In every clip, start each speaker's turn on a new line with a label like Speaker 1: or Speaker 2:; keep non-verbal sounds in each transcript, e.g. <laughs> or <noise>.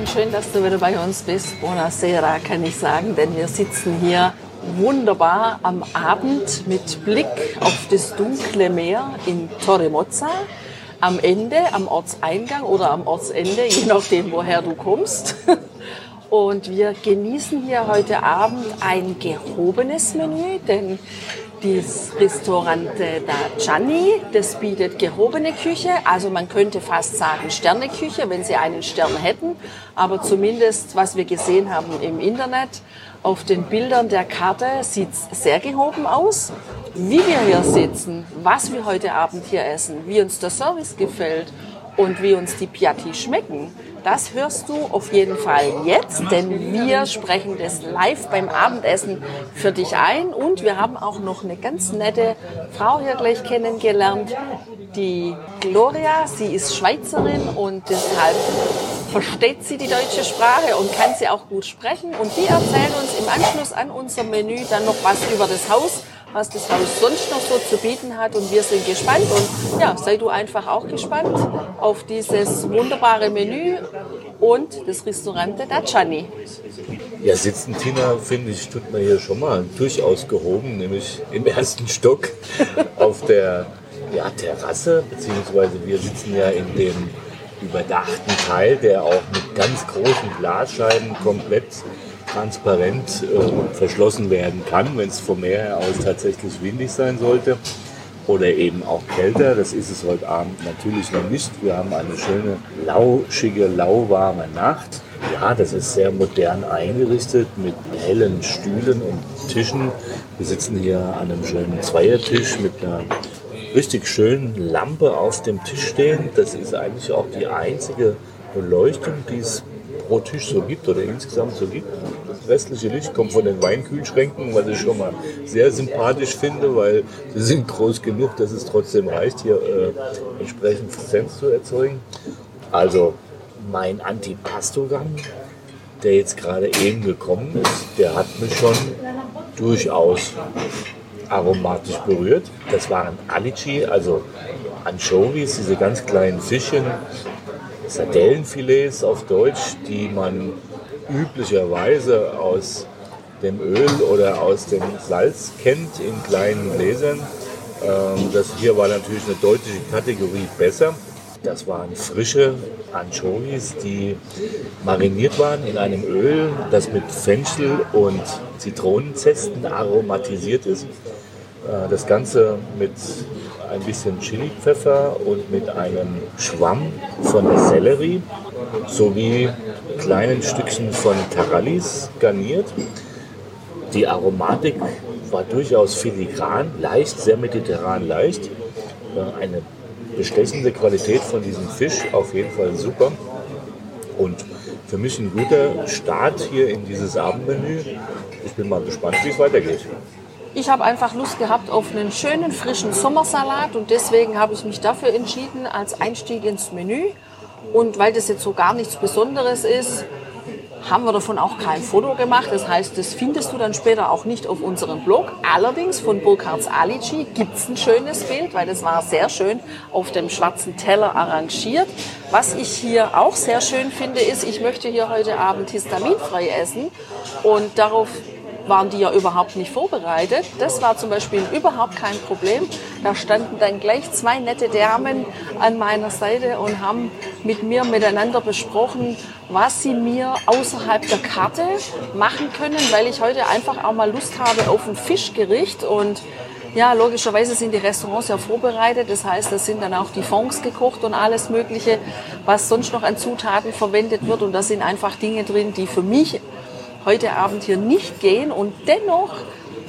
Speaker 1: Und schön, dass du wieder bei uns bist. Buonasera kann ich sagen, denn wir sitzen hier wunderbar am Abend mit Blick auf das dunkle Meer in Torre Mozza. Am Ende, am Ortseingang oder am Ortsende, je nachdem, woher du kommst. <laughs> Und wir genießen hier heute Abend ein gehobenes Menü, denn das Restaurante da Gianni, das bietet gehobene Küche, also man könnte fast sagen Sterneküche, wenn sie einen Stern hätten, aber zumindest was wir gesehen haben im Internet, auf den Bildern der Karte sieht es sehr gehoben aus. Wie wir hier sitzen, was wir heute Abend hier essen, wie uns der Service gefällt und wie uns die Piatti schmecken, das hörst du auf jeden Fall jetzt, denn wir sprechen das live beim Abendessen für dich ein. Und wir haben auch noch eine ganz nette Frau hier gleich kennengelernt, die Gloria. Sie ist Schweizerin und deshalb versteht sie die deutsche Sprache und kann sie auch gut sprechen. Und die erzählt uns im Anschluss an unser Menü dann noch was über das Haus was das Haus sonst noch so zu bieten hat. Und wir sind gespannt. Und ja, sei du einfach auch gespannt auf dieses wunderbare Menü und das Restaurante da Gianni.
Speaker 2: Ja, sitzen, Tina, finde ich, tut man hier schon mal durchaus gehoben, nämlich im ersten Stock <laughs> auf der ja, Terrasse, beziehungsweise wir sitzen ja in dem überdachten Teil, der auch mit ganz großen Glasscheiben komplett transparent äh, verschlossen werden kann, wenn es vom Meer aus tatsächlich windig sein sollte oder eben auch kälter. Das ist es heute Abend natürlich noch nicht. Wir haben eine schöne, lauschige, lauwarme Nacht. Ja, das ist sehr modern eingerichtet mit hellen Stühlen und Tischen. Wir sitzen hier an einem schönen Zweiertisch mit einer richtig schönen Lampe auf dem Tisch stehen. Das ist eigentlich auch die einzige Beleuchtung, die es pro Tisch so gibt oder insgesamt so gibt. Restliche Licht kommt von den Weinkühlschränken, was ich schon mal sehr sympathisch finde, weil sie sind groß genug, dass es trotzdem reicht, hier äh, entsprechend Präsenz zu erzeugen. Also mein Antipasto-Gang, der jetzt gerade eben gekommen ist, der hat mich schon durchaus aromatisch berührt. Das waren Alici, also Anchovies, diese ganz kleinen Fischchen, Sardellenfilets auf Deutsch, die man üblicherweise aus dem Öl oder aus dem Salz kennt in kleinen Gläsern. Ähm, das hier war natürlich eine deutliche Kategorie besser. Das waren frische Anchovies, die mariniert waren in einem Öl, das mit Fenchel und Zitronenzesten aromatisiert ist. Äh, das Ganze mit ein bisschen Chili-Pfeffer und mit einem Schwamm von Sellerie sowie kleinen Stückchen von Tarallis garniert. Die Aromatik war durchaus filigran, leicht, sehr mediterran leicht. Eine bestechende Qualität von diesem Fisch, auf jeden Fall super. Und für mich ein guter Start hier in dieses Abendmenü. Ich bin mal gespannt, wie es weitergeht.
Speaker 1: Ich habe einfach Lust gehabt auf einen schönen frischen Sommersalat und deswegen habe ich mich dafür entschieden als Einstieg ins Menü. Und weil das jetzt so gar nichts Besonderes ist, haben wir davon auch kein Foto gemacht. Das heißt, das findest du dann später auch nicht auf unserem Blog. Allerdings von Burkhards Alici gibt es ein schönes Bild, weil das war sehr schön auf dem schwarzen Teller arrangiert. Was ich hier auch sehr schön finde, ist, ich möchte hier heute Abend histaminfrei essen und darauf waren die ja überhaupt nicht vorbereitet. Das war zum Beispiel überhaupt kein Problem. Da standen dann gleich zwei nette Damen an meiner Seite und haben mit mir miteinander besprochen, was sie mir außerhalb der Karte machen können, weil ich heute einfach auch mal Lust habe auf ein Fischgericht und ja, logischerweise sind die Restaurants ja vorbereitet. Das heißt, da sind dann auch die Fonds gekocht und alles Mögliche, was sonst noch an Zutaten verwendet wird. Und da sind einfach Dinge drin, die für mich heute Abend hier nicht gehen. Und dennoch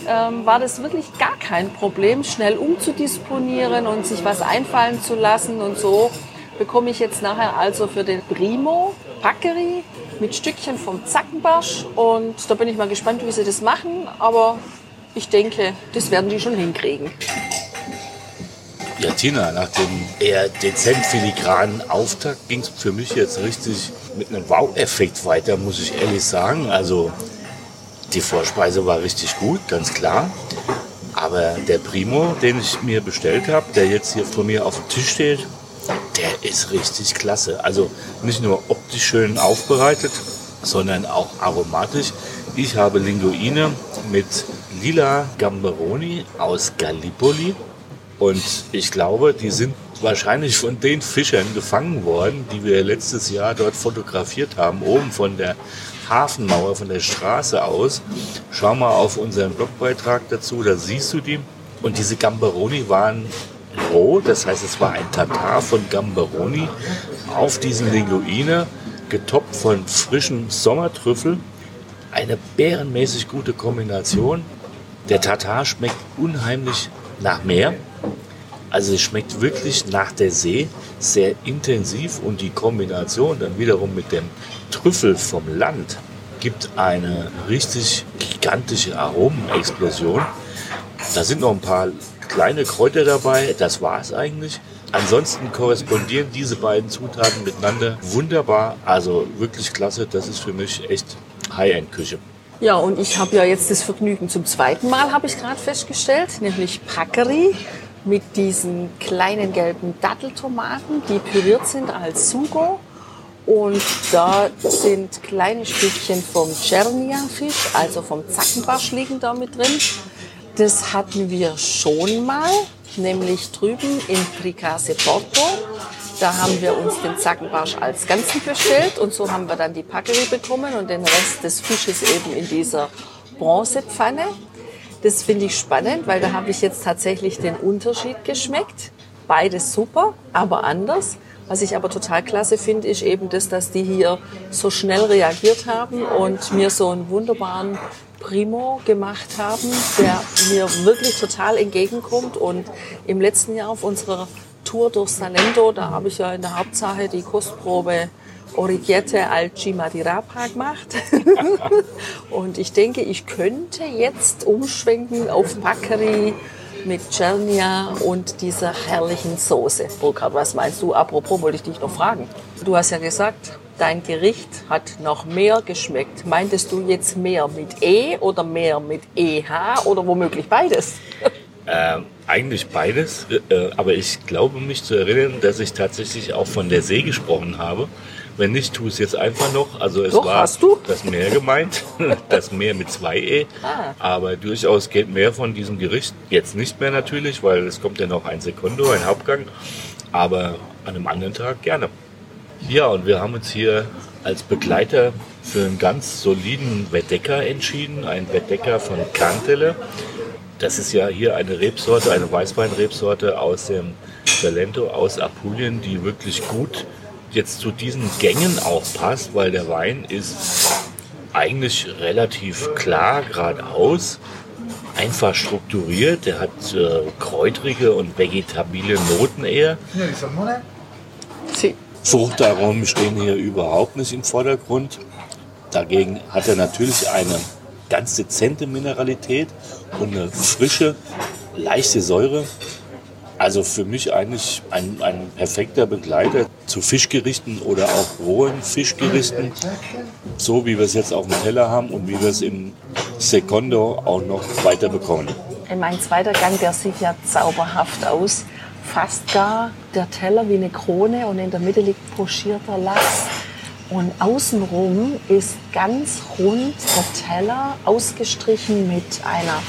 Speaker 1: ähm, war das wirklich gar kein Problem, schnell umzudisponieren und sich was einfallen zu lassen. Und so bekomme ich jetzt nachher also für den Primo Packery mit Stückchen vom Zackenbarsch. Und da bin ich mal gespannt, wie sie das machen. Aber ich denke, das werden die schon hinkriegen.
Speaker 2: Ja, Tina, nach dem eher dezent filigranen Auftakt ging es für mich jetzt richtig mit einem Wow-Effekt weiter, muss ich ehrlich sagen. Also die Vorspeise war richtig gut, ganz klar. Aber der Primo, den ich mir bestellt habe, der jetzt hier vor mir auf dem Tisch steht, der ist richtig klasse. Also nicht nur optisch schön aufbereitet, sondern auch aromatisch. Ich habe Linguine mit lila Gamberoni aus Gallipoli. Und ich glaube, die sind wahrscheinlich von den Fischern gefangen worden, die wir letztes Jahr dort fotografiert haben, oben von der Hafenmauer, von der Straße aus. Schau mal auf unseren Blogbeitrag dazu, da siehst du die. Und diese Gamberoni waren roh, das heißt, es war ein Tatar von Gamberoni auf diesen Linguine, getoppt von frischen Sommertrüffel. Eine bärenmäßig gute Kombination. Der Tatar schmeckt unheimlich nach Meer. Also es schmeckt wirklich nach der See sehr intensiv und die Kombination dann wiederum mit dem Trüffel vom Land gibt eine richtig gigantische Aromenexplosion. Da sind noch ein paar kleine Kräuter dabei, das war es eigentlich. Ansonsten korrespondieren diese beiden Zutaten miteinander wunderbar. Also wirklich klasse, das ist für mich echt High-End-Küche.
Speaker 1: Ja, und ich habe ja jetzt das Vergnügen zum zweiten Mal, habe ich gerade festgestellt, nämlich Packeri mit diesen kleinen gelben Datteltomaten, die püriert sind als Sugo. Und da sind kleine Stückchen vom Czernia-Fisch, also vom Zackenbarsch liegen da mit drin. Das hatten wir schon mal, nämlich drüben in Tricase Porto. Da haben wir uns den Zackenbarsch als Ganzen bestellt und so haben wir dann die Packeri bekommen und den Rest des Fisches eben in dieser Bronzepfanne. Das finde ich spannend, weil da habe ich jetzt tatsächlich den Unterschied geschmeckt. Beides super, aber anders. Was ich aber total klasse finde, ist eben das, dass die hier so schnell reagiert haben und mir so einen wunderbaren Primo gemacht haben, der mir wirklich total entgegenkommt. Und im letzten Jahr auf unserer Tour durch Salento, da habe ich ja in der Hauptsache die Kostprobe Origierte al Cimadirapa gemacht. <laughs> und ich denke, ich könnte jetzt umschwenken auf Packeri mit Czernia und dieser herrlichen Soße. Burkhard, was meinst du? Apropos, wollte ich dich noch fragen. Du hast ja gesagt, dein Gericht hat noch mehr geschmeckt. Meintest du jetzt mehr mit E oder mehr mit EH oder womöglich beides? <laughs>
Speaker 2: Ähm, eigentlich beides, äh, aber ich glaube mich zu erinnern, dass ich tatsächlich auch von der See gesprochen habe. Wenn nicht, tu es jetzt einfach noch. Also es
Speaker 1: Doch,
Speaker 2: war
Speaker 1: hast du?
Speaker 2: das Meer gemeint, <laughs> das Meer mit zwei E.
Speaker 1: Ah.
Speaker 2: Aber durchaus geht mehr von diesem Gericht. Jetzt nicht mehr natürlich, weil es kommt ja noch ein Sekundo, ein Hauptgang. Aber an einem anderen Tag gerne. Ja, und wir haben uns hier als Begleiter für einen ganz soliden Wedecker entschieden. Ein Wedecker von Kantele. Das ist ja hier eine Rebsorte, eine Weißweinrebsorte aus dem Salento, aus Apulien, die wirklich gut jetzt zu diesen Gängen auch passt, weil der Wein ist eigentlich relativ klar, geradeaus, einfach strukturiert. Der hat äh, kräutrige und vegetabile Noten eher. Fruchtaromen stehen hier überhaupt nicht im Vordergrund. Dagegen hat er natürlich eine ganz dezente Mineralität und eine frische, leichte Säure. Also für mich eigentlich ein, ein perfekter Begleiter zu Fischgerichten oder auch rohen Fischgerichten. So wie wir es jetzt auf dem Teller haben und wie wir es im Secondo auch noch weiter bekommen.
Speaker 1: Mein zweiter Gang, der sieht ja zauberhaft aus. Fast gar der Teller wie eine Krone und in der Mitte liegt pochierter Lachs. Und außenrum ist ganz rund der Teller ausgestrichen mit einer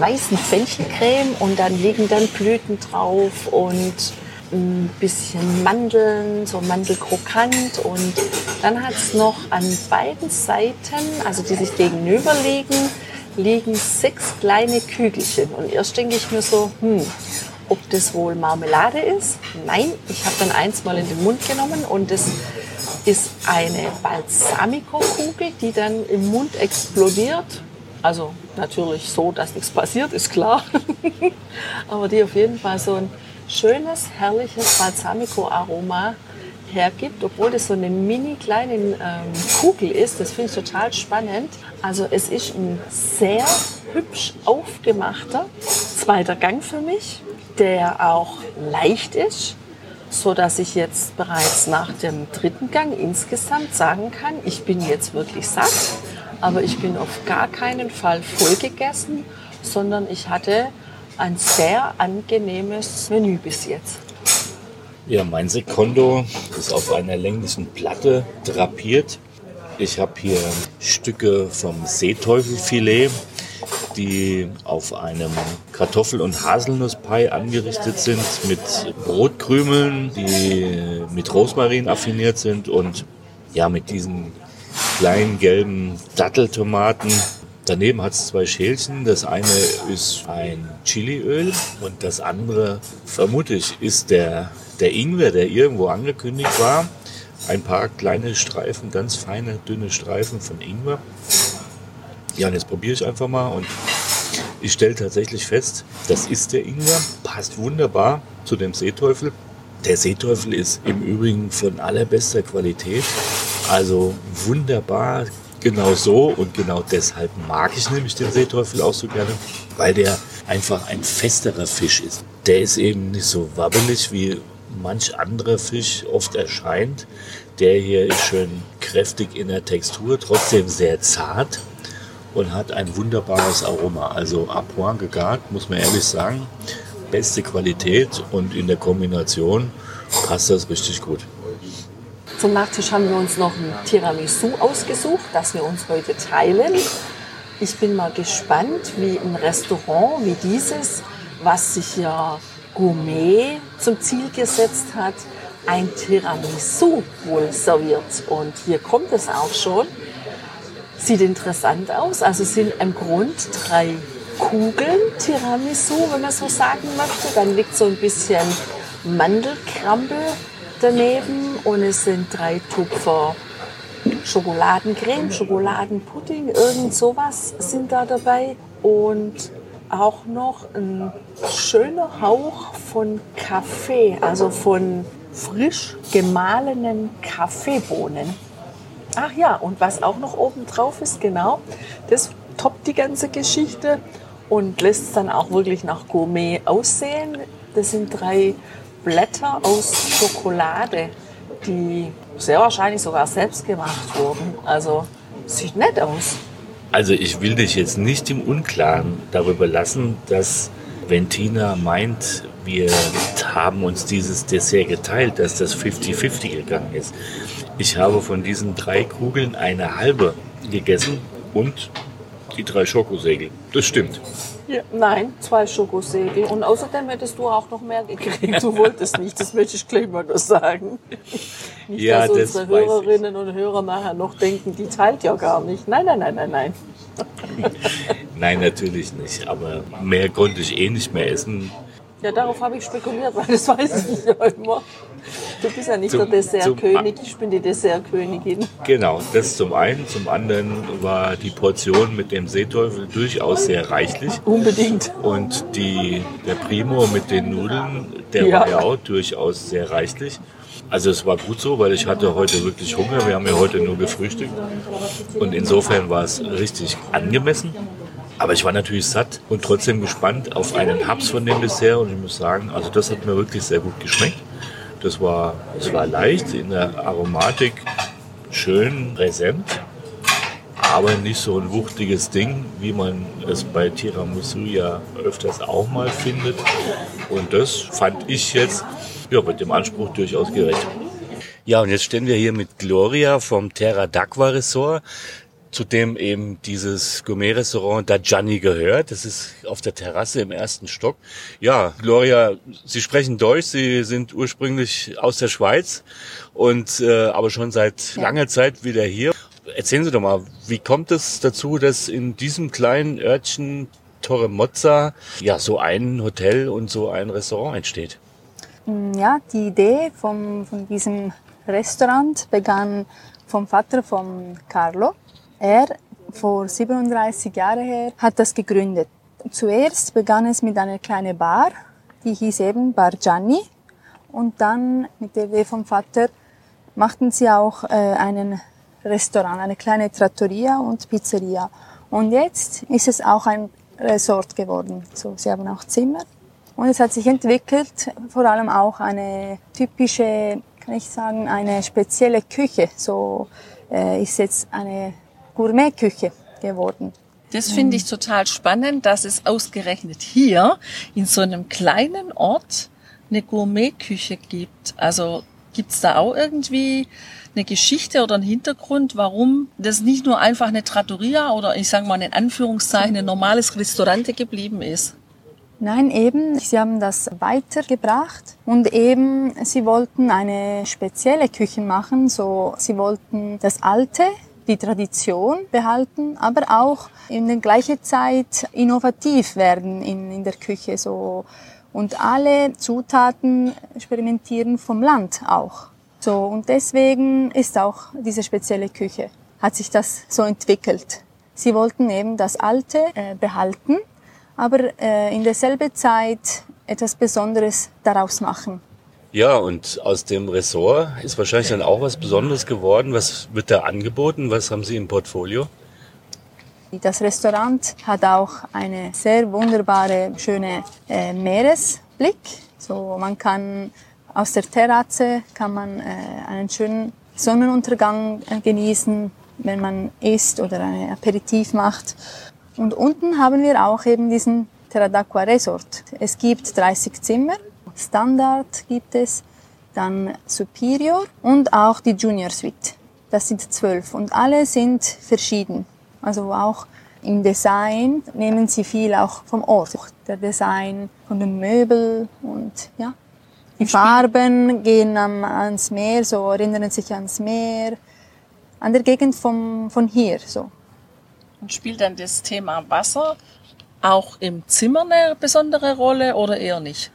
Speaker 1: weißen Fenchelcreme und dann liegen dann Blüten drauf und ein bisschen Mandeln, so Mandelkrokant und dann hat es noch an beiden Seiten, also die sich gegenüber liegen, liegen sechs kleine Kügelchen. Und erst denke ich mir so, hm, ob das wohl Marmelade ist? Nein, ich habe dann eins mal in den Mund genommen und das ist eine Balsamico-Kugel, die dann im Mund explodiert. Also natürlich so, dass nichts passiert, ist klar. <laughs> Aber die auf jeden Fall so ein schönes, herrliches Balsamico-Aroma hergibt, obwohl das so eine mini kleine ähm, Kugel ist. Das finde ich total spannend. Also es ist ein sehr hübsch aufgemachter zweiter Gang für mich, der auch leicht ist, so dass ich jetzt bereits nach dem dritten Gang insgesamt sagen kann, ich bin jetzt wirklich satt, aber ich bin auf gar keinen Fall voll gegessen, sondern ich hatte ein sehr angenehmes Menü bis jetzt.
Speaker 2: Ja, mein Sekondo ist auf einer länglichen Platte drapiert. Ich habe hier Stücke vom Seeteufelfilet, die auf einem Kartoffel- und Haselnusspie angerichtet sind mit Brotkrümeln, die mit Rosmarin affiniert sind und ja, mit diesen kleinen gelben Datteltomaten. Daneben hat es zwei Schälchen. Das eine ist ein Chiliöl und das andere, vermute ich, ist der der Ingwer, der irgendwo angekündigt war, ein paar kleine Streifen, ganz feine, dünne Streifen von Ingwer. Ja, und jetzt probiere ich einfach mal und ich stelle tatsächlich fest, das ist der Ingwer, passt wunderbar zu dem Seeteufel. Der Seeteufel ist im Übrigen von allerbester Qualität, also wunderbar, genau so und genau deshalb mag ich nämlich den Seeteufel auch so gerne, weil der einfach ein festerer Fisch ist. Der ist eben nicht so wabbelig wie manch anderer Fisch oft erscheint. Der hier ist schön kräftig in der Textur, trotzdem sehr zart und hat ein wunderbares Aroma. Also à point gegart, muss man ehrlich sagen. Beste Qualität und in der Kombination passt das richtig gut.
Speaker 1: Zum Nachtisch haben wir uns noch ein Tiramisu ausgesucht, das wir uns heute teilen. Ich bin mal gespannt, wie ein Restaurant wie dieses, was sich ja Gourmet zum Ziel gesetzt hat, ein Tiramisu wohl serviert. Und hier kommt es auch schon. Sieht interessant aus. Also sind im Grund drei Kugeln Tiramisu, wenn man so sagen möchte. Dann liegt so ein bisschen Mandelkrampel daneben und es sind drei Tupfer Schokoladencreme, Schokoladenpudding, irgend sowas sind da dabei. Und auch noch ein schöner Hauch von Kaffee, also von frisch gemahlenen Kaffeebohnen. Ach ja, und was auch noch oben drauf ist, genau, das toppt die ganze Geschichte und lässt es dann auch wirklich nach Gourmet aussehen. Das sind drei Blätter aus Schokolade, die sehr wahrscheinlich sogar selbst gemacht wurden. Also sieht nett aus.
Speaker 2: Also ich will dich jetzt nicht im Unklaren darüber lassen, dass wenn Tina meint, wir haben uns dieses Dessert geteilt, dass das 50-50 gegangen ist. Ich habe von diesen drei Kugeln eine halbe gegessen und die drei Schokosegel. Das stimmt.
Speaker 1: Ja, nein, zwei Schokosegel. Und außerdem hättest du auch noch mehr gekriegt. Du wolltest nicht, das möchte ich gleich mal nur sagen. Nicht, ja, dass unsere Hörerinnen und Hörer nachher noch denken, die teilt ja gar nicht. Nein, nein, nein, nein, nein. <laughs>
Speaker 2: nein, natürlich nicht. Aber mehr konnte ich eh nicht mehr essen.
Speaker 1: Ja, darauf habe ich spekuliert, <laughs> weil das weiß ich ja immer. Du bist ja nicht zum, der Dessertkönig, ich bin die Dessertkönigin.
Speaker 2: Genau, das zum einen. Zum anderen war die Portion mit dem Seeteufel durchaus sehr reichlich.
Speaker 1: Unbedingt.
Speaker 2: Und die, der Primo mit den Nudeln, der ja. war ja auch durchaus sehr reichlich. Also es war gut so, weil ich hatte heute wirklich Hunger. Wir haben ja heute nur gefrühstückt. Und insofern war es richtig angemessen. Aber ich war natürlich satt und trotzdem gespannt auf einen Haps von dem Dessert. Und ich muss sagen, also das hat mir wirklich sehr gut geschmeckt. Das war, es war leicht in der Aromatik, schön präsent, aber nicht so ein wuchtiges Ding, wie man es bei Tiramisu ja öfters auch mal findet. Und das fand ich jetzt ja, mit dem Anspruch durchaus gerecht. Ja, und jetzt stehen wir hier mit Gloria vom Terra d'Aqua Resort zu dem eben dieses Gourmet-Restaurant Da Gianni gehört. Das ist auf der Terrasse im ersten Stock. Ja, Gloria, Sie sprechen Deutsch, Sie sind ursprünglich aus der Schweiz und äh, aber schon seit ja. langer Zeit wieder hier. Erzählen Sie doch mal, wie kommt es dazu, dass in diesem kleinen Örtchen Torre Mozza ja so ein Hotel und so ein Restaurant entsteht?
Speaker 3: Ja, die Idee von, von diesem Restaurant begann vom Vater von Carlo. Er, vor 37 Jahren her, hat das gegründet. Zuerst begann es mit einer kleinen Bar, die hieß eben Bar Gianni. Und dann mit der Idee vom Vater machten sie auch äh, einen Restaurant, eine kleine Trattoria und Pizzeria. Und jetzt ist es auch ein Resort geworden. So, sie haben auch Zimmer. Und es hat sich entwickelt, vor allem auch eine typische, kann ich sagen, eine spezielle Küche. So äh, ist jetzt eine Gourmetküche geworden.
Speaker 1: Das finde ich total spannend, dass es ausgerechnet hier in so einem kleinen Ort eine Gourmetküche gibt. Also gibt's da auch irgendwie eine Geschichte oder einen Hintergrund, warum das nicht nur einfach eine Trattoria oder ich sage mal in Anführungszeichen ein normales Restaurante geblieben ist?
Speaker 3: Nein, eben, sie haben das weitergebracht und eben, sie wollten eine spezielle Küche machen, so, sie wollten das Alte, die Tradition behalten, aber auch in der gleichen Zeit innovativ werden in, in der Küche, so, und alle Zutaten experimentieren vom Land auch. So, und deswegen ist auch diese spezielle Küche, hat sich das so entwickelt. Sie wollten eben das Alte äh, behalten, aber äh, in derselben Zeit etwas Besonderes daraus machen.
Speaker 2: Ja, und aus dem Ressort ist wahrscheinlich dann auch was Besonderes geworden. Was wird da angeboten? Was haben Sie im Portfolio?
Speaker 3: Das Restaurant hat auch eine sehr wunderbare, schöne äh, Meeresblick. So, man kann aus der Terrasse kann man äh, einen schönen Sonnenuntergang äh, genießen, wenn man isst oder ein Aperitif macht. Und unten haben wir auch eben diesen Terra d'Acqua Resort. Es gibt 30 Zimmer, Standard gibt es, dann Superior und auch die Junior Suite. Das sind zwölf und alle sind verschieden. Also auch im Design nehmen sie viel auch vom Ort. Der Design von den Möbeln und ja. Die Farben gehen ans Meer, so erinnern sich ans Meer, an der Gegend vom, von hier, so.
Speaker 1: Und spielt dann das Thema Wasser auch im Zimmer eine besondere Rolle oder eher nicht?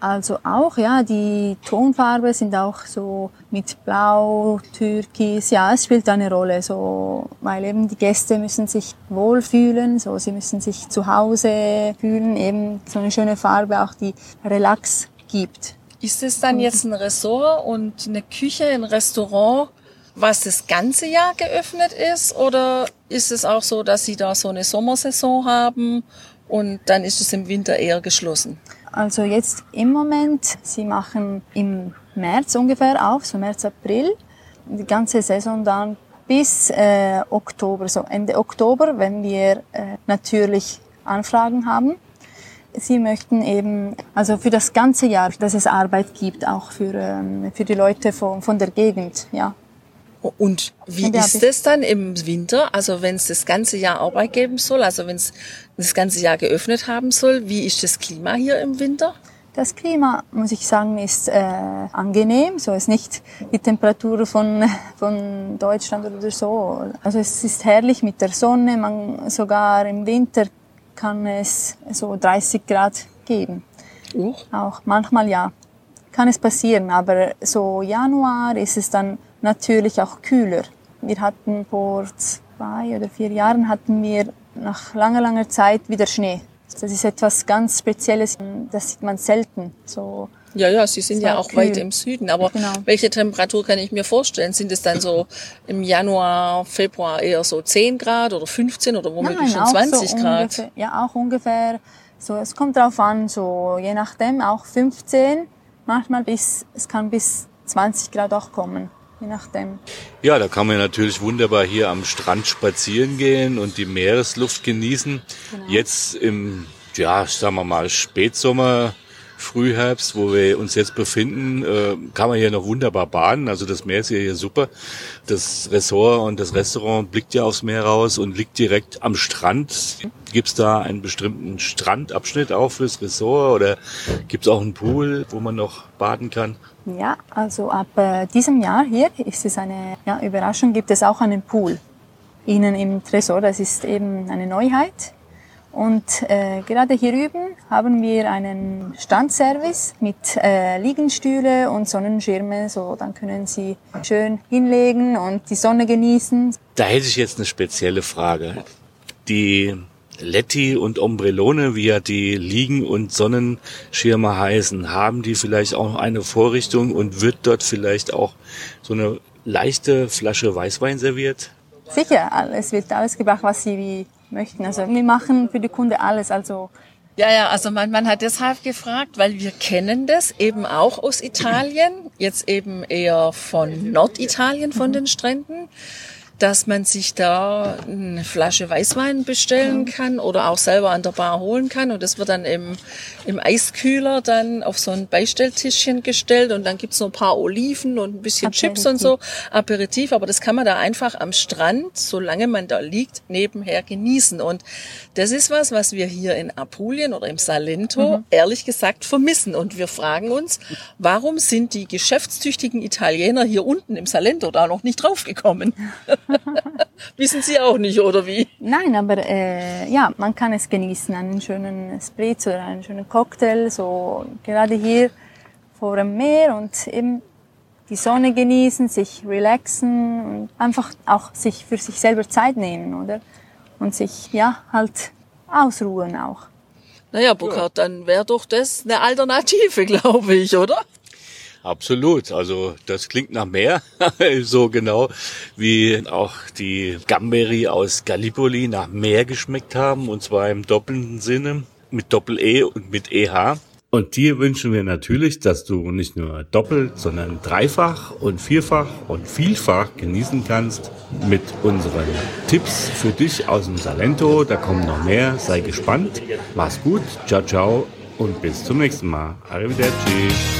Speaker 3: Also auch, ja, die Tonfarbe sind auch so mit Blau, Türkis, ja, es spielt eine Rolle, so, weil eben die Gäste müssen sich wohlfühlen, so, sie müssen sich zu Hause fühlen, eben so eine schöne Farbe auch, die Relax gibt.
Speaker 1: Ist es dann jetzt ein Ressort und eine Küche, ein Restaurant, was das ganze Jahr geöffnet ist? Oder ist es auch so, dass Sie da so eine Sommersaison haben und dann ist es im Winter eher geschlossen?
Speaker 3: Also jetzt im Moment, Sie machen im März ungefähr auf, so März, April, die ganze Saison dann bis äh, Oktober, so Ende Oktober, wenn wir äh, natürlich Anfragen haben. Sie möchten eben, also für das ganze Jahr, dass es Arbeit gibt, auch für, ähm, für die Leute von, von der Gegend, ja.
Speaker 1: Und wie ja, ist es dann im Winter? Also wenn es das ganze Jahr Arbeit geben soll, also wenn es das ganze Jahr geöffnet haben soll, wie ist das Klima hier im Winter?
Speaker 3: Das Klima, muss ich sagen, ist äh, angenehm. So ist nicht die Temperatur von, von Deutschland oder so. Also es ist herrlich mit der Sonne. Man sogar im Winter kann es so 30 Grad geben. Uh. Auch manchmal ja, kann es passieren. Aber so Januar ist es dann natürlich auch kühler. Wir hatten vor zwei oder vier Jahren hatten wir nach langer, langer Zeit wieder Schnee. Das ist etwas ganz Spezielles, das sieht man selten. So
Speaker 1: ja, ja, Sie sind ja auch kühl. weit im Süden. Aber genau. welche Temperatur kann ich mir vorstellen? Sind es dann so im Januar, Februar eher so 10 Grad oder 15 oder womöglich schon 20
Speaker 3: so
Speaker 1: Grad?
Speaker 3: Ungefähr, ja, auch ungefähr. So, es kommt drauf an, so je nachdem auch 15, manchmal bis, es kann bis 20 Grad auch kommen je nachdem.
Speaker 2: Ja, da kann man natürlich wunderbar hier am Strand spazieren gehen und die Meeresluft genießen. Genau. Jetzt im, ja, sagen wir mal, Spätsommer, Frühherbst, wo wir uns jetzt befinden, äh, kann man hier noch wunderbar baden. Also das Meer ist hier super. Das Ressort und das Restaurant blickt ja aufs Meer raus und liegt direkt am Strand. Gibt es da einen bestimmten Strandabschnitt auch fürs Ressort oder gibt es auch einen Pool, wo man noch baden kann?
Speaker 3: Ja, also ab äh, diesem Jahr hier ist es eine ja, Überraschung, gibt es auch einen Pool innen im Tresor. Das ist eben eine Neuheit. Und äh, gerade hier üben haben wir einen Standservice mit äh, Liegenstühle und Sonnenschirme, so dann können Sie schön hinlegen und die Sonne genießen.
Speaker 2: Da hätte ich jetzt eine spezielle Frage. Die Letti und Ombrellone, wie ja die Liegen- und Sonnenschirme heißen, haben die vielleicht auch eine Vorrichtung und wird dort vielleicht auch so eine leichte Flasche Weißwein serviert?
Speaker 3: Sicher, es wird alles gebracht, was Sie möchten. Also wir machen für die Kunde alles. Also
Speaker 1: ja, ja, also mein Mann hat deshalb gefragt, weil wir kennen das eben auch aus Italien, jetzt eben eher von Norditalien, von den Stränden dass man sich da eine Flasche Weißwein bestellen kann oder auch selber an der Bar holen kann. Und das wird dann im, im Eiskühler dann auf so ein Beistelltischchen gestellt und dann gibt's noch ein paar Oliven und ein bisschen Aperitif. Chips und so, Aperitif. Aber das kann man da einfach am Strand, solange man da liegt, nebenher genießen. Und das ist was, was wir hier in Apulien oder im Salento mhm. ehrlich gesagt vermissen. Und wir fragen uns, warum sind die geschäftstüchtigen Italiener hier unten im Salento da noch nicht draufgekommen? <laughs> <laughs> Wissen Sie auch nicht, oder wie?
Speaker 3: Nein, aber äh, ja, man kann es genießen, einen schönen Spritz oder einen schönen Cocktail, so gerade hier vor dem Meer und eben die Sonne genießen, sich relaxen und einfach auch sich für sich selber Zeit nehmen, oder? Und sich, ja, halt ausruhen auch.
Speaker 1: Naja, Burkhard, dann wäre doch das eine Alternative, <laughs> glaube ich, oder?
Speaker 2: Absolut. Also das klingt nach mehr, <laughs> so genau wie auch die Gamberi aus Gallipoli nach mehr geschmeckt haben, und zwar im doppelten Sinne mit Doppel-E und mit EH. Und dir wünschen wir natürlich, dass du nicht nur doppelt, sondern dreifach und vierfach und vielfach genießen kannst mit unseren Tipps für dich aus dem Salento. Da kommen noch mehr. Sei gespannt. Mach's gut. Ciao, ciao und bis zum nächsten Mal. Arrivederci.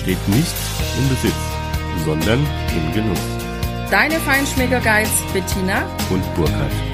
Speaker 4: besteht nicht im Besitz, sondern im Genuss.
Speaker 5: Deine Feinschmecker Guides Bettina
Speaker 4: und Burkhard.